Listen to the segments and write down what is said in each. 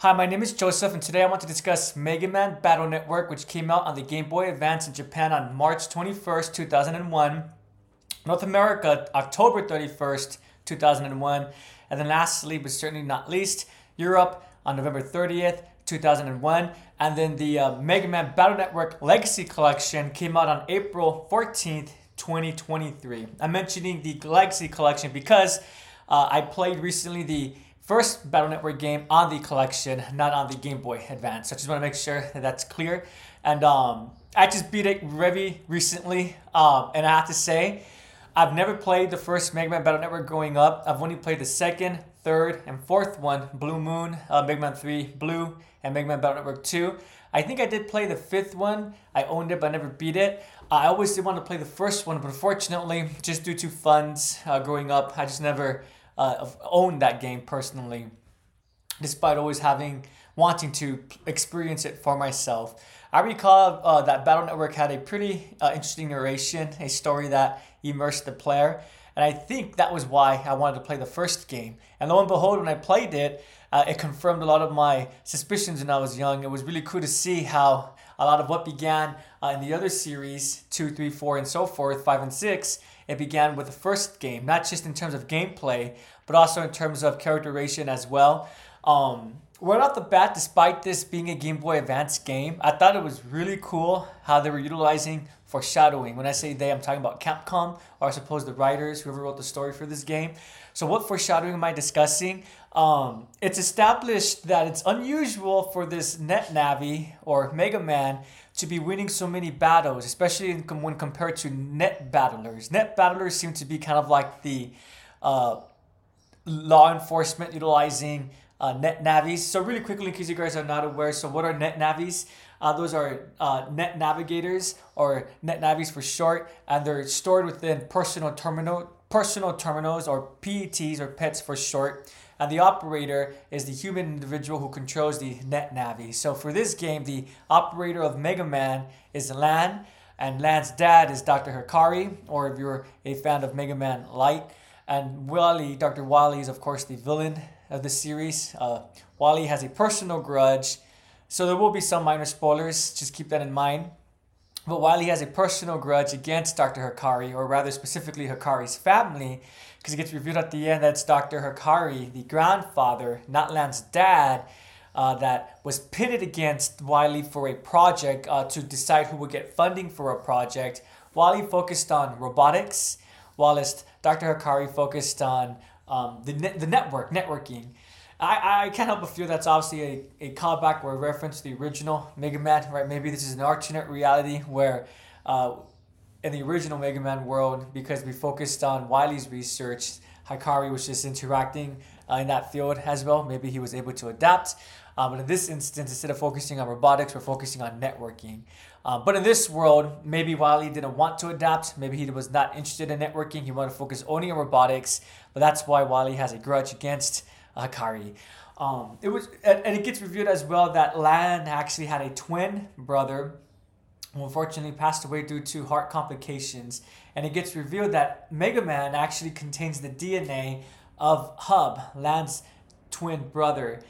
Hi, my name is Joseph, and today I want to discuss Mega Man Battle Network, which came out on the Game Boy Advance in Japan on March 21st, 2001, North America October 31st, 2001, and then lastly, but certainly not least, Europe on November 30th, 2001. And then the uh, Mega Man Battle Network Legacy Collection came out on April 14th, 2023. I'm mentioning the Legacy Collection because uh, I played recently the first Battle Network game on the collection, not on the Game Boy Advance. So I just want to make sure that that's clear. And um, I just beat it very recently, um, and I have to say, I've never played the first Mega Man Battle Network growing up. I've only played the second, third, and fourth one Blue Moon, uh, Mega Man 3 Blue, and Mega Man Battle Network 2. I think I did play the fifth one. I owned it, but I never beat it. I always did want to play the first one, but unfortunately, just due to funds uh, growing up, I just never uh, owned that game personally, despite always having wanting to experience it for myself. I recall uh, that Battle Network had a pretty uh, interesting narration, a story that immersed the player. And I think that was why I wanted to play the first game. And lo and behold, when I played it, uh, it confirmed a lot of my suspicions when I was young. It was really cool to see how a lot of what began uh, in the other series, 2, 3, 4, and so forth, 5 and 6, it began with the first game, not just in terms of gameplay, but also in terms of characterization as well. Um, right off the bat, despite this being a Game Boy Advance game, I thought it was really cool how they were utilizing foreshadowing. When I say they, I'm talking about Capcom, or I suppose the writers, whoever wrote the story for this game. So, what foreshadowing am I discussing? Um, it's established that it's unusual for this Net Navi or Mega Man to be winning so many battles, especially when compared to net battlers. Net battlers seem to be kind of like the uh, law enforcement utilizing uh, net navis. So really quickly, in case you guys are not aware, so what are net navis? Uh, those are uh, net navigators or net navis for short, and they're stored within personal terminal personal terminals or PETs or PETs for short. And the operator is the human individual who controls the net navi. So for this game, the operator of Mega Man is Lan, and Lan's dad is Dr. Hikari, or if you're a fan of Mega Man Light. And Wally, Dr. Wally is of course the villain of the series. Uh, Wily has a personal grudge, so there will be some minor spoilers. Just keep that in mind. But while he has a personal grudge against Dr. Hikari, or rather specifically Hikari's family, because it gets revealed at the end that it's Dr. Hikari, the grandfather, not Lan's dad, uh, that was pitted against Wily for a project uh, to decide who would get funding for a project. Wily focused on robotics, whilst Dr. Hikari focused on um, the, ne- the network, networking. I, I can't help but feel that's obviously a, a callback or a reference to the original Mega Man, right? Maybe this is an alternate reality where uh, in the original Mega Man world, because we focused on Wily's research, Hikari was just interacting uh, in that field as well. Maybe he was able to adapt. Um, but in this instance, instead of focusing on robotics, we're focusing on networking. Um, but in this world, maybe Wily didn't want to adapt. Maybe he was not interested in networking. He wanted to focus only on robotics. But that's why Wily has a grudge against Hikari. Um, it was, and it gets revealed as well that Lan actually had a twin brother who unfortunately passed away due to heart complications. And it gets revealed that Mega Man actually contains the DNA of Hub, Lan's twin brother.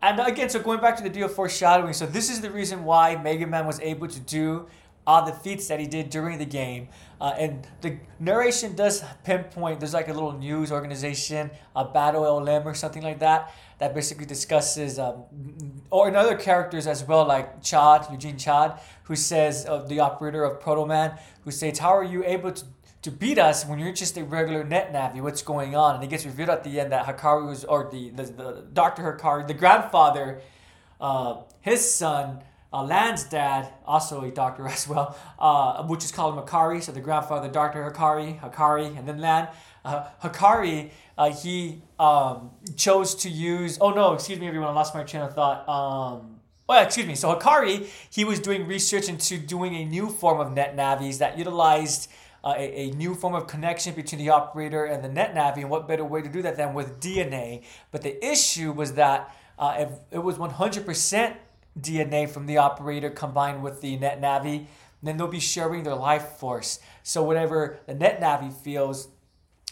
And again, so going back to the deal foreshadowing, so this is the reason why Mega Man was able to do all the feats that he did during the game. Uh, and the narration does pinpoint, there's like a little news organization, a Battle LM or something like that, that basically discusses, um, or in other characters as well, like Chad, Eugene Chad, who says, uh, the operator of Proto Man, who states, How are you able to to beat us when you're just a regular net navi. What's going on? And it gets revealed at the end that Hikari was, or the, the, the Dr. Hikari, the grandfather, uh, his son, uh, Lan's dad, also a doctor as well, uh, which is called Hikari. So the grandfather, Dr. Hikari, Hikari, and then Lan. Uh, Hikari, uh, he um, chose to use, oh no, excuse me, everyone, I lost my train of thought. Um, Oh, yeah, excuse me. So Hikari, he was doing research into doing a new form of net navis that utilized uh, a, a, new form of connection between the operator and the net navi, and what better way to do that than with DNA? But the issue was that uh, if it was 100% DNA from the operator combined with the net navi, then they'll be sharing their life force. So whatever the net navi feels,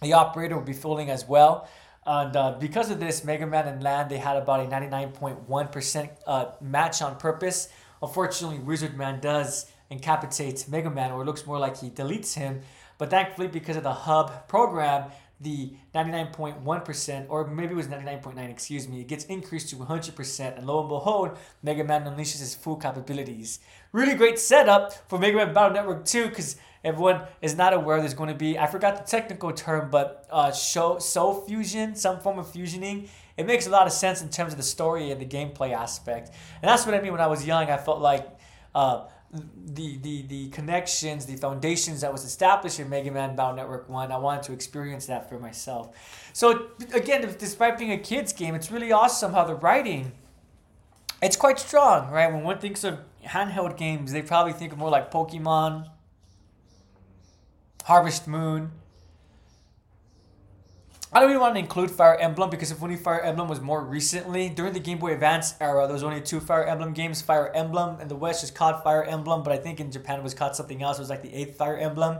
the operator will be feeling as well. And uh, because of this, Mega Man and Lan they had about a 99.1% uh, match on purpose. Unfortunately, Wizard Man does incapacitate Mega Man, or looks more like he deletes him. But thankfully, because of the hub program, the 99.1%, or maybe it was 99.9, excuse me, it gets increased to 100%, and lo and behold, Mega Man unleashes his full capabilities. Really great setup for Mega Man Battle Network 2, because everyone is not aware there's going to be, I forgot the technical term, but uh, show, soul fusion, some form of fusioning. It makes a lot of sense in terms of the story and the gameplay aspect. And that's what I mean when I was young. I felt like uh, the, the the connections, the foundations that was established in Mega Man Battle Network 1, I wanted to experience that for myself. So again, despite being a kid's game, it's really awesome how the writing it's quite strong, right? When one thinks of handheld games, they probably think of more like Pokemon, Harvest Moon, I don't even want to include Fire Emblem because if only Fire Emblem was more recently, during the Game Boy Advance era, there was only two Fire Emblem games. Fire Emblem in the West is called Fire Emblem, but I think in Japan it was called something else. It was like the eighth Fire Emblem.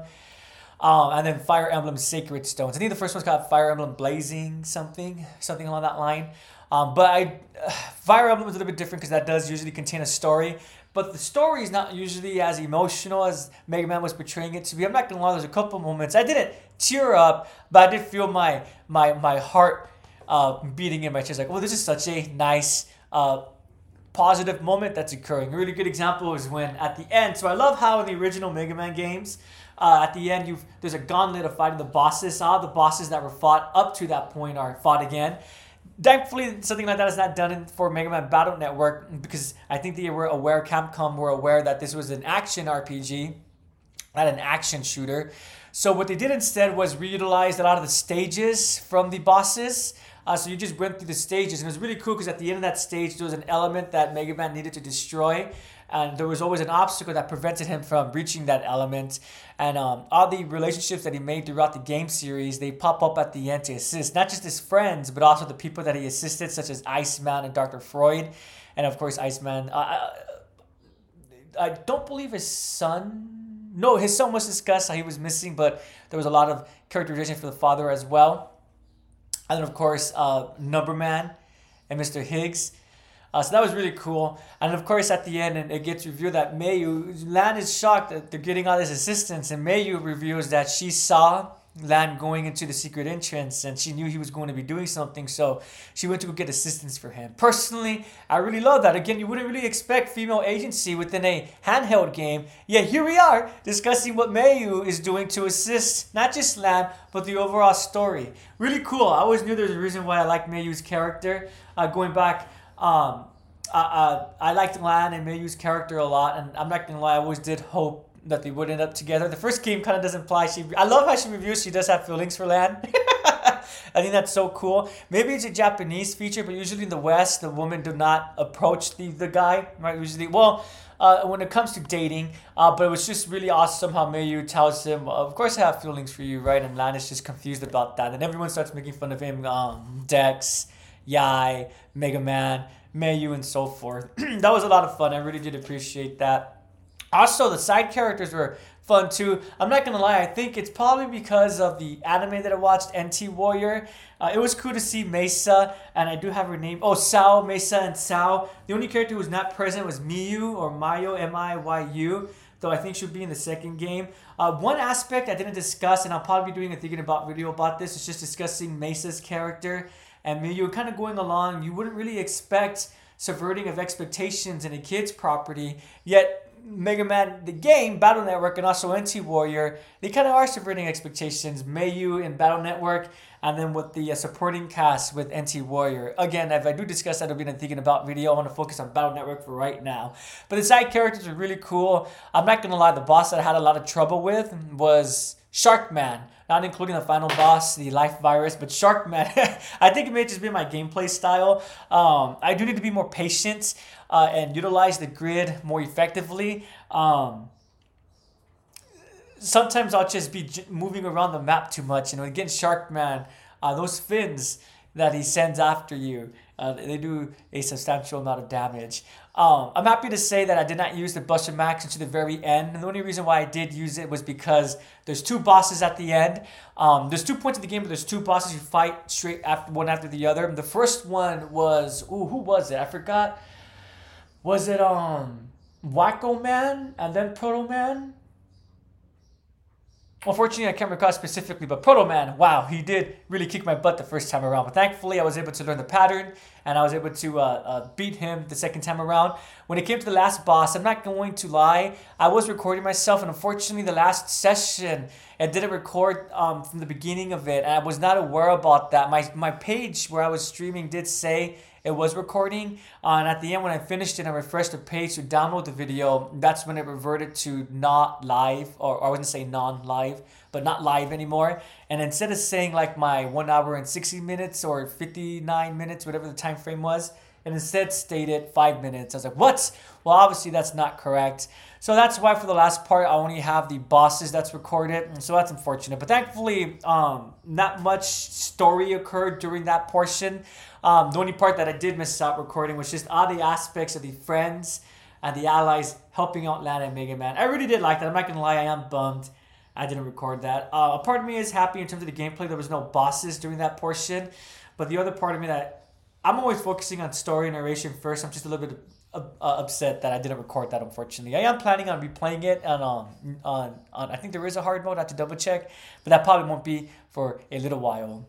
Um, and then Fire Emblem Sacred Stones. I think the first one's called Fire Emblem Blazing something, something along that line. Um, but I, uh, Fire Emblem is a little bit different because that does usually contain a story. But the story is not usually as emotional as Mega Man was portraying it to be. I'm not gonna lie, there's a couple moments I didn't tear up, but I did feel my my my heart uh, beating in my chest. Like, oh, this is such a nice. Uh, positive moment that's occurring. A really good example is when at the end. So I love how in the original Mega Man games, uh, at the end you there's a gauntlet of fighting the bosses. All the bosses that were fought up to that point are fought again, thankfully something like that is not done for Mega Man Battle Network because I think they were aware, Capcom were aware that this was an action RPG, not an action shooter. So what they did instead was reutilize a lot of the stages from the bosses. Uh, so you just went through the stages, and it was really cool because at the end of that stage, there was an element that Mega Man needed to destroy, and there was always an obstacle that prevented him from reaching that element. And um, all the relationships that he made throughout the game series, they pop up at the end to assist not just his friends, but also the people that he assisted, such as Iceman and Dr. Freud, and of course Iceman. Uh, I don't believe his son. No, his son was discussed how he was missing, but there was a lot of characterization for the father as well. And then, of course, uh, Numberman and Mr. Higgs. Uh, so that was really cool. And of course, at the end, and it gets revealed that Mayu, Lan is shocked that they're getting all this assistance, and Mayu reveals that she saw Lan going into the secret entrance and she knew he was going to be doing something, so she went to go get assistance for him. Personally, I really love that. Again, you wouldn't really expect female agency within a handheld game, yet here we are discussing what Mayu is doing to assist not just Lan, but the overall story. Really cool. I always knew there was a reason why I liked Mayu's character. Uh, going back, um, uh, uh, I liked Lan and Mayu's character a lot, and I'm not gonna lie, I always did hope that they would end up together. The first game kind of doesn't imply she. I love how she reviews. She does have feelings for Lan. I think that's so cool. Maybe it's a Japanese feature, but usually in the West, the woman do not approach the, the guy, right? Usually, well, uh, when it comes to dating, uh, but it was just really awesome how Mayu tells him, "Of course, I have feelings for you, right?" And Lan is just confused about that, and everyone starts making fun of him. Um, Dex, Yai, Mega Man, Mayu, and so forth. that was a lot of fun. I really did appreciate that. Also, the side characters were fun too. I'm not gonna lie, I think it's probably because of the anime that I watched, NT Warrior. Uh, it was cool to see Mesa, and I do have her name. Oh, Sao, Mesa, and Sao. The only character who was not present was Miyu or Mayo, M I Y U. Though I think she'll be in the second game. Uh, one aspect I didn't discuss, and I'll probably be doing a thinking about video about this, is just discussing Mesa's character and Miyu kind of going along. You wouldn't really expect subverting of expectations in a kid's property, yet Mega Man, the game, Battle Network, and also NT Warrior, they kind of are subverting expectations. Mayu in Battle Network, and then with the uh, supporting cast with NT Warrior. Again, if I do discuss that, I'll be in thinking about video. I want to focus on Battle Network for right now. But the side characters are really cool. I'm not gonna lie, the boss that I had a lot of trouble with was Sharkman. Not including the final boss, the life virus, but Sharkman. I think it may just be my gameplay style. Um, I do need to be more patient uh, and utilize the grid more effectively. Um, sometimes I'll just be j- moving around the map too much. You know, again, Sharkman, uh, those fins that he sends after you, Uh, they do a substantial amount of damage. Um, I'm happy to say that I did not use the Buster Max until the very end. And the only reason why I did use it was because there's two bosses at the end. Um, there's two points of the game, but there's two bosses you fight straight after one after the other. The first one was ooh, who was it? I forgot. Was it um Wacko Man and then Proto Man? Unfortunately, I can't recall specifically, but Proto Man, wow, he did really kick my butt the first time around. But thankfully, I was able to learn the pattern and I was able to uh, uh, beat him the second time around. When it came to the last boss, I'm not going to lie, I was recording myself, and unfortunately, the last session, it didn't record um, from the beginning of it, and I was not aware about that. My, my page where I was streaming did say it was recording. Uh, and at the end, when I finished it, I refreshed the page to download the video. That's when it reverted to not live, or, or I wouldn't say non live, but not live anymore. And instead of saying like my one hour and 60 minutes or 59 minutes, whatever the time frame was, and instead stated five minutes. I was like, what? Well, obviously that's not correct. So that's why for the last part, I only have the bosses that's recorded. And so that's unfortunate. But thankfully, um, not much story occurred during that portion. Um, the only part that I did miss out recording was just all the aspects of the friends and the allies helping out Lan and Mega Man. I really did like that. I'm not gonna lie, I am bummed. I didn't record that. Uh, a part of me is happy in terms of the gameplay. There was no bosses during that portion, but the other part of me that I'm always focusing on story narration first. I'm just a little bit uh, upset that I didn't record that. Unfortunately, I am planning on replaying it on um on on. I think there is a hard mode. I have to double check, but that probably won't be for a little while.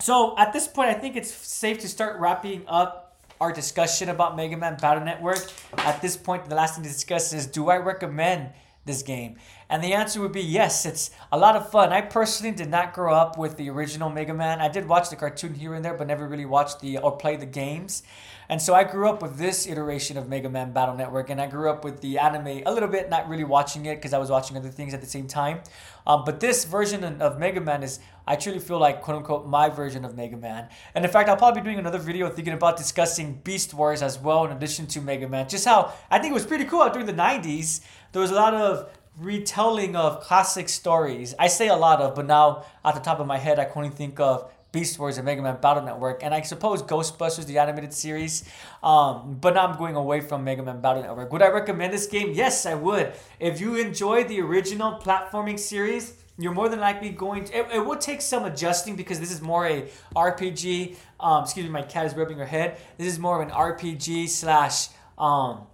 So at this point, I think it's safe to start wrapping up our discussion about Mega Man Battle Network. At this point, the last thing to discuss is do I recommend this game? And the answer would be yes, it's a lot of fun. I personally did not grow up with the original Mega Man. I did watch the cartoon here and there, but never really watched the or played the games. And so I grew up with this iteration of Mega Man Battle Network, and I grew up with the anime a little bit, not really watching it because I was watching other things at the same time. Um, but this version of Mega Man is, I truly feel like, quote unquote, my version of Mega Man. And in fact, I'll probably be doing another video thinking about discussing Beast Wars as well, in addition to Mega Man. Just how I think it was pretty cool out during the 90s. There was a lot of retelling of classic stories. I say a lot of, but now at the top of my head, I can only think of Beast Wars and Mega Man Battle Network, and I suppose Ghostbusters, the animated series. Um, but now I'm going away from Mega Man Battle Network. Would I recommend this game? Yes, I would. If you enjoy the original platforming series, you're more than likely going to. It, it would take some adjusting because this is more a RPG. Um, excuse me, my cat is rubbing her head. This is more of an RPG slash um,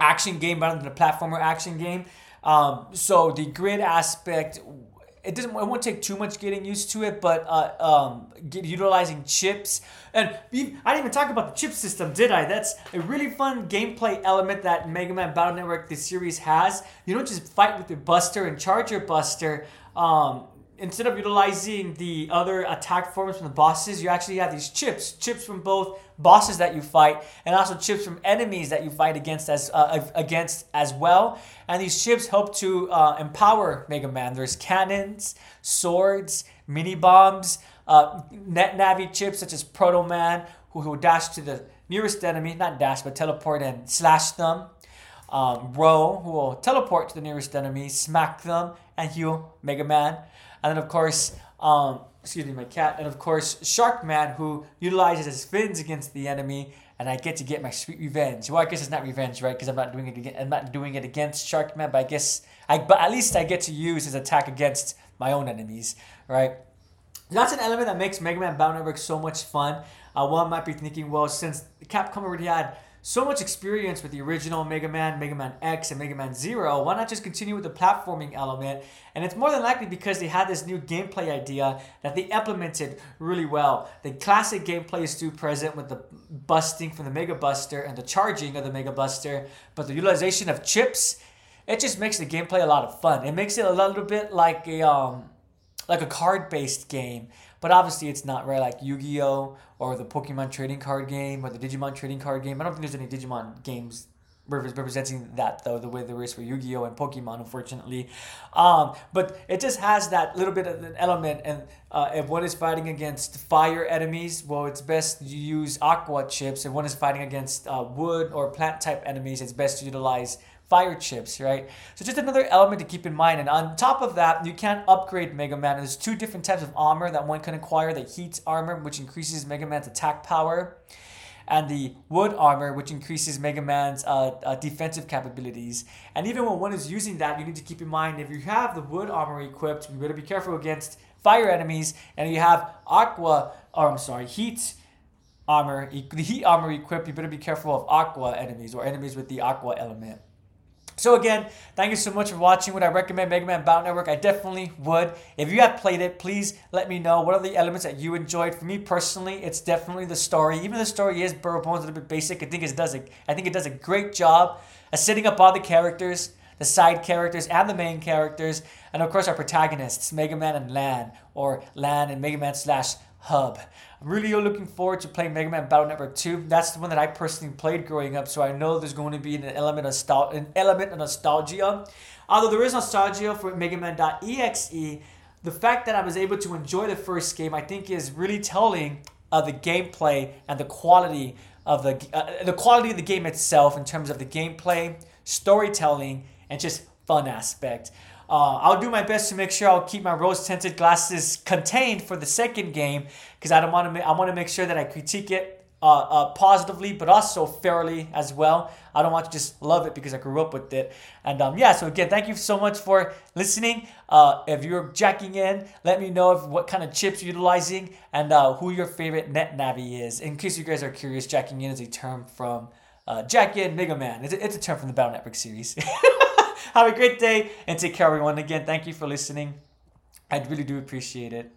action game rather than a platformer action game. Um, so the grid aspect it doesn't it won't take too much getting used to it but uh, um, get, utilizing chips. And i didn't even talk about the chip system did i? That's a really fun gameplay element that mega man battle network the series has. You don't just fight with your buster and charge your buster um, instead of utilizing the other attack forms from the bosses, you actually have these chips, chips from both bosses that you fight, and also chips from enemies that you fight against as uh, against as well. And these chips help to uh, empower Mega Man. There's cannons, swords, mini bombs, uh, net navi chips such as Proto Man, who will dash to the nearest enemy, not dash, but teleport and slash them. Um, who will teleport to the nearest enemy, smack them, and heal Mega Man. And then, of course, um, excuse me, my cat. And of course, Shark Man, who utilizes his fins against the enemy, and I get to get my sweet revenge. Well, I guess it's not revenge, right? Because I'm not doing it again. I'm not doing it against Shark Man, but I guess I. But at least I get to use his attack against my own enemies, right? That's an element that makes Mega Man Battle Network so much fun. Uh, one might be thinking, well, since Capcom already had so much experience with the original Mega Man, Mega Man X, and Mega Man Zero, why not just continue with the platforming element? And it's more than likely because they had this new gameplay idea that they implemented really well. The classic gameplay is still present with the busting from the Mega Buster and the charging of the Mega Buster, but the utilization of chips, it just makes the gameplay a lot of fun. It makes it a little bit like a um, like a card-based game but obviously, it's not right like Yu Gi Oh! or the Pokemon trading card game or the Digimon trading card game. I don't think there's any Digimon games representing that though the way there is for Yu-Gi-Oh and Pokemon unfortunately um, but it just has that little bit of an element and uh, if one is fighting against fire enemies well it's best you use aqua chips if one is fighting against uh, wood or plant type enemies it's best to utilize fire chips, right? So just another element to keep in mind. And on top of that, you can upgrade Mega Man. There's two different types of armor that one can acquire. The Heat armor, which increases Mega Man's attack power, and the Wood armor, which increases Mega Man's uh, uh, defensive capabilities. And even when one is using that, you need to keep in mind if you have the Wood armor equipped, you better be careful against fire enemies. And you have Aqua, or I'm sorry, Heat armor, the Heat armor equipped, you better be careful of Aqua enemies or enemies with the Aqua element. So again, thank you so much for watching. Would I recommend Mega Man Battle Network? I definitely would. If you have played it, please let me know what are the elements that you enjoyed. For me personally, it's definitely the story. Even the story is Burrow Bones a little bit basic. I think it does a, I think it does a great job of setting up all the characters, the side characters, and the main characters, and of course our protagonists, Mega Man and Lan, or Lan and Mega Man slash Hub. I'm really looking forward to playing Mega Man Battle Network 2. That's the one that I personally played growing up, so I know there's going to be an element of nostal- an element of nostalgia. Although there is nostalgia for Mega Man.exe, the fact that I was able to enjoy the first game, I think, is really telling of the gameplay and the quality of the uh, the quality of the game itself in terms of the gameplay, storytelling, and just fun aspect. Uh, I'll do my best to make sure I'll keep my rose tinted glasses contained for the second game because I don't want to. I want to make sure that I critique it uh, uh, positively, but also fairly as well. I don't want to just love it because I grew up with it. And um, yeah, so again, thank you so much for listening. Uh, if you're jacking in, let me know if, what kind of chips you're utilizing and uh, who your favorite net NetNavi is. In case you guys are curious, jacking in is a term from uh, Jack in Mega Man. It's a, it's a term from the Battle Network series. Have a great day and take care, everyone. Again, thank you for listening. I really do appreciate it.